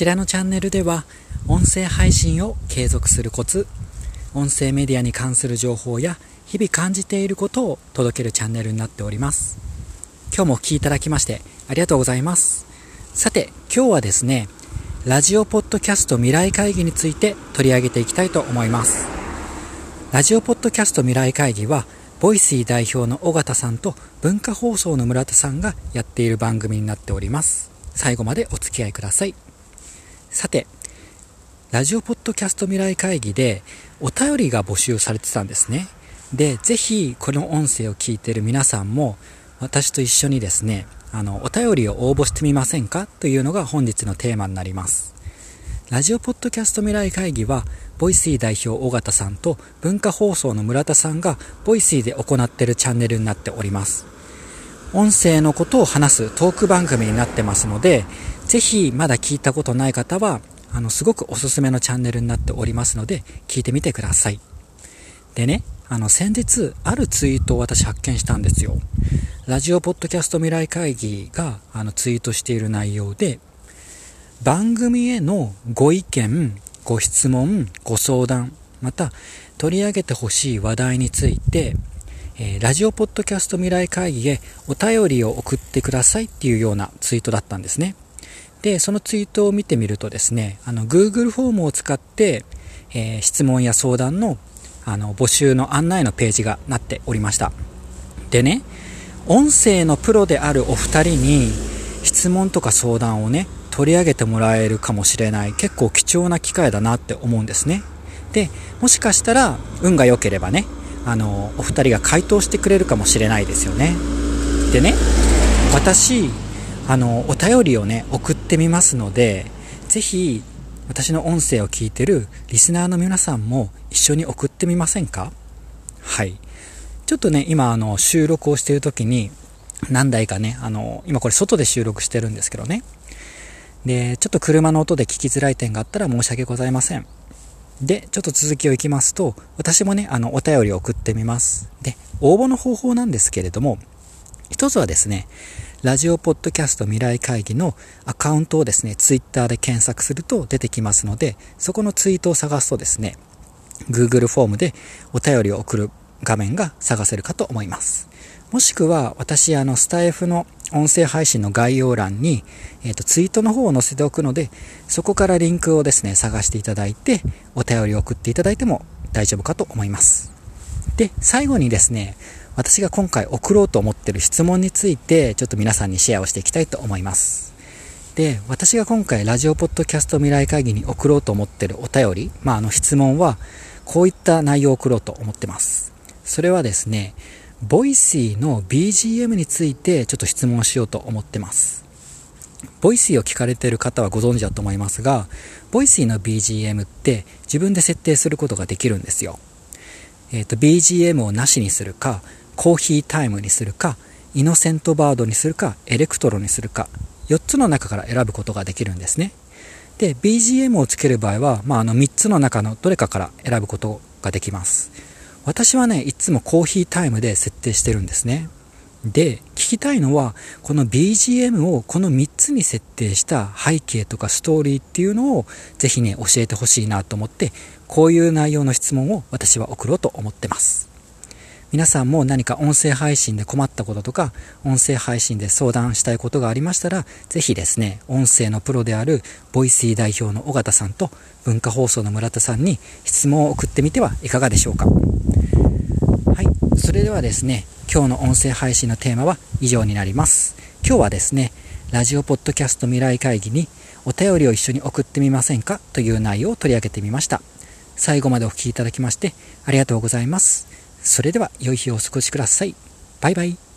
ちらのチャンネルでは音声配信を継続するコツ音声メディアに関する情報や日々感じていることを届けるチャンネルになっております。今日もお聴きいただきましてありがとうございます。さて今日はですねラジオポッドキャスト未来会議について取り上げていきたいと思います。ラジオポッドキャスト未来会議は Voicy 代表の緒方さんと文化放送の村田さんがやっている番組になっております。最後までお付き合いください。さてラジオポッドキャスト未来会議でお便りが募集されてたんですね。でぜひこの音声を聞いてる皆さんも私と一緒にですねあのお便りを応募してみませんか？というのが本日のテーマになります。ラジオポッドキャスト未来会議は Voicy 代表緒方さんと文化放送の村田さんが Voicy で行っているチャンネルになっております。音声のことを話すトーク番組になってますのでぜひまだ聞いたことない方は、あの、すごくおすすめのチャンネルになっておりますので、聞いてみてください。でね、あの、先日、あるツイートを私発見したんですよ。ラジオポッドキャスト未来会議が、あの、ツイートしている内容で、番組へのご意見、ご質問、ご相談、また、取り上げてほしい話題について、え、ラジオポッドキャスト未来会議へお便りを送ってくださいっていうようなツイートだったんですね。で、そのツイートを見てみるとですね、あの、Google フォームを使って、えー、質問や相談の、あの、募集の案内のページがなっておりました。でね、音声のプロであるお二人に質問とか相談をね、取り上げてもらえるかもしれない結構貴重な機会だなって思うんですね。で、もしかしたら運が良ければね、あの、お二人が回答してくれるかもしれないですよね。でね、私、あの、お便りをね、送ってみますので、ぜひ、私の音声を聞いてるリスナーの皆さんも一緒に送ってみませんか？はい。ちょっとね、今、あの、収録をしている時に、何台かね、あの、今これ外で収録してるんですけどね。で、ちょっと車の音で聞きづらい点があったら申し訳ございません。で、ちょっと続きをいきますと、私もね、あの、お便りを送ってみます。で、応募の方法なんですけれども、一つはですね、ラジオポッドキャスト未来会議のアカウントをですね、ツイッターで検索すると出てきますので、そこのツイートを探すとですね、Google フォームでお便りを送る画面が探せるかと思います。もしくは、私、あの、スタイフの音声配信の概要欄に、えっ、ー、と、ツイートの方を載せておくので、そこからリンクをですね、探していただいて、お便りを送っていただいても大丈夫かと思います。で、最後にですね、私が今回送ろうと思ってる質問について、ちょっと皆さんにシェアをしていきたいと思います。で、私が今回ラジオポッドキャスト未来会議に送ろうと思ってるお便り、まあ、あの質問は、こういった内容を送ろうと思ってます。それはですね、 Voicy の BGM についてちょっと質問しようと思ってます。Voicy を聞かれてる方はご存知だと思いますが、 Voicy の BGM って自分で設定することができるんですよ。えっ、ー、と、BGM をなしにするか、コーヒータイムにするか、イノセントバードにするか、エレクトロにするか、4つの中から選ぶことができるんですね。で、BGM をつける場合は、まあ、あの3つの中のどれかから選ぶことができます。私はね、いつもコーヒータイムで設定してるんですね。で、聞きたいのは、この BGM をこの3つに設定した背景とかストーリーっていうのをぜひね、教えてほしいなと思って、こういう内容の質問を私は送ろうと思ってます。皆さんも何か音声配信で困ったこととか、音声配信で相談したいことがありましたら、ぜひですね、音声のプロである Voicy 代表の緒方さんと文化放送の村田さんに質問を送ってみてはいかがでしょうか。はい。それではですね、今日の音声配信のテーマは以上になります。今日はですね、ラジオポッドキャスト未来会議にお便りを一緒に送ってみませんかという内容を取り上げてみました。最後までお聴きいただきましてありがとうございます。それでは良い日をお過ごしください。バイバイ。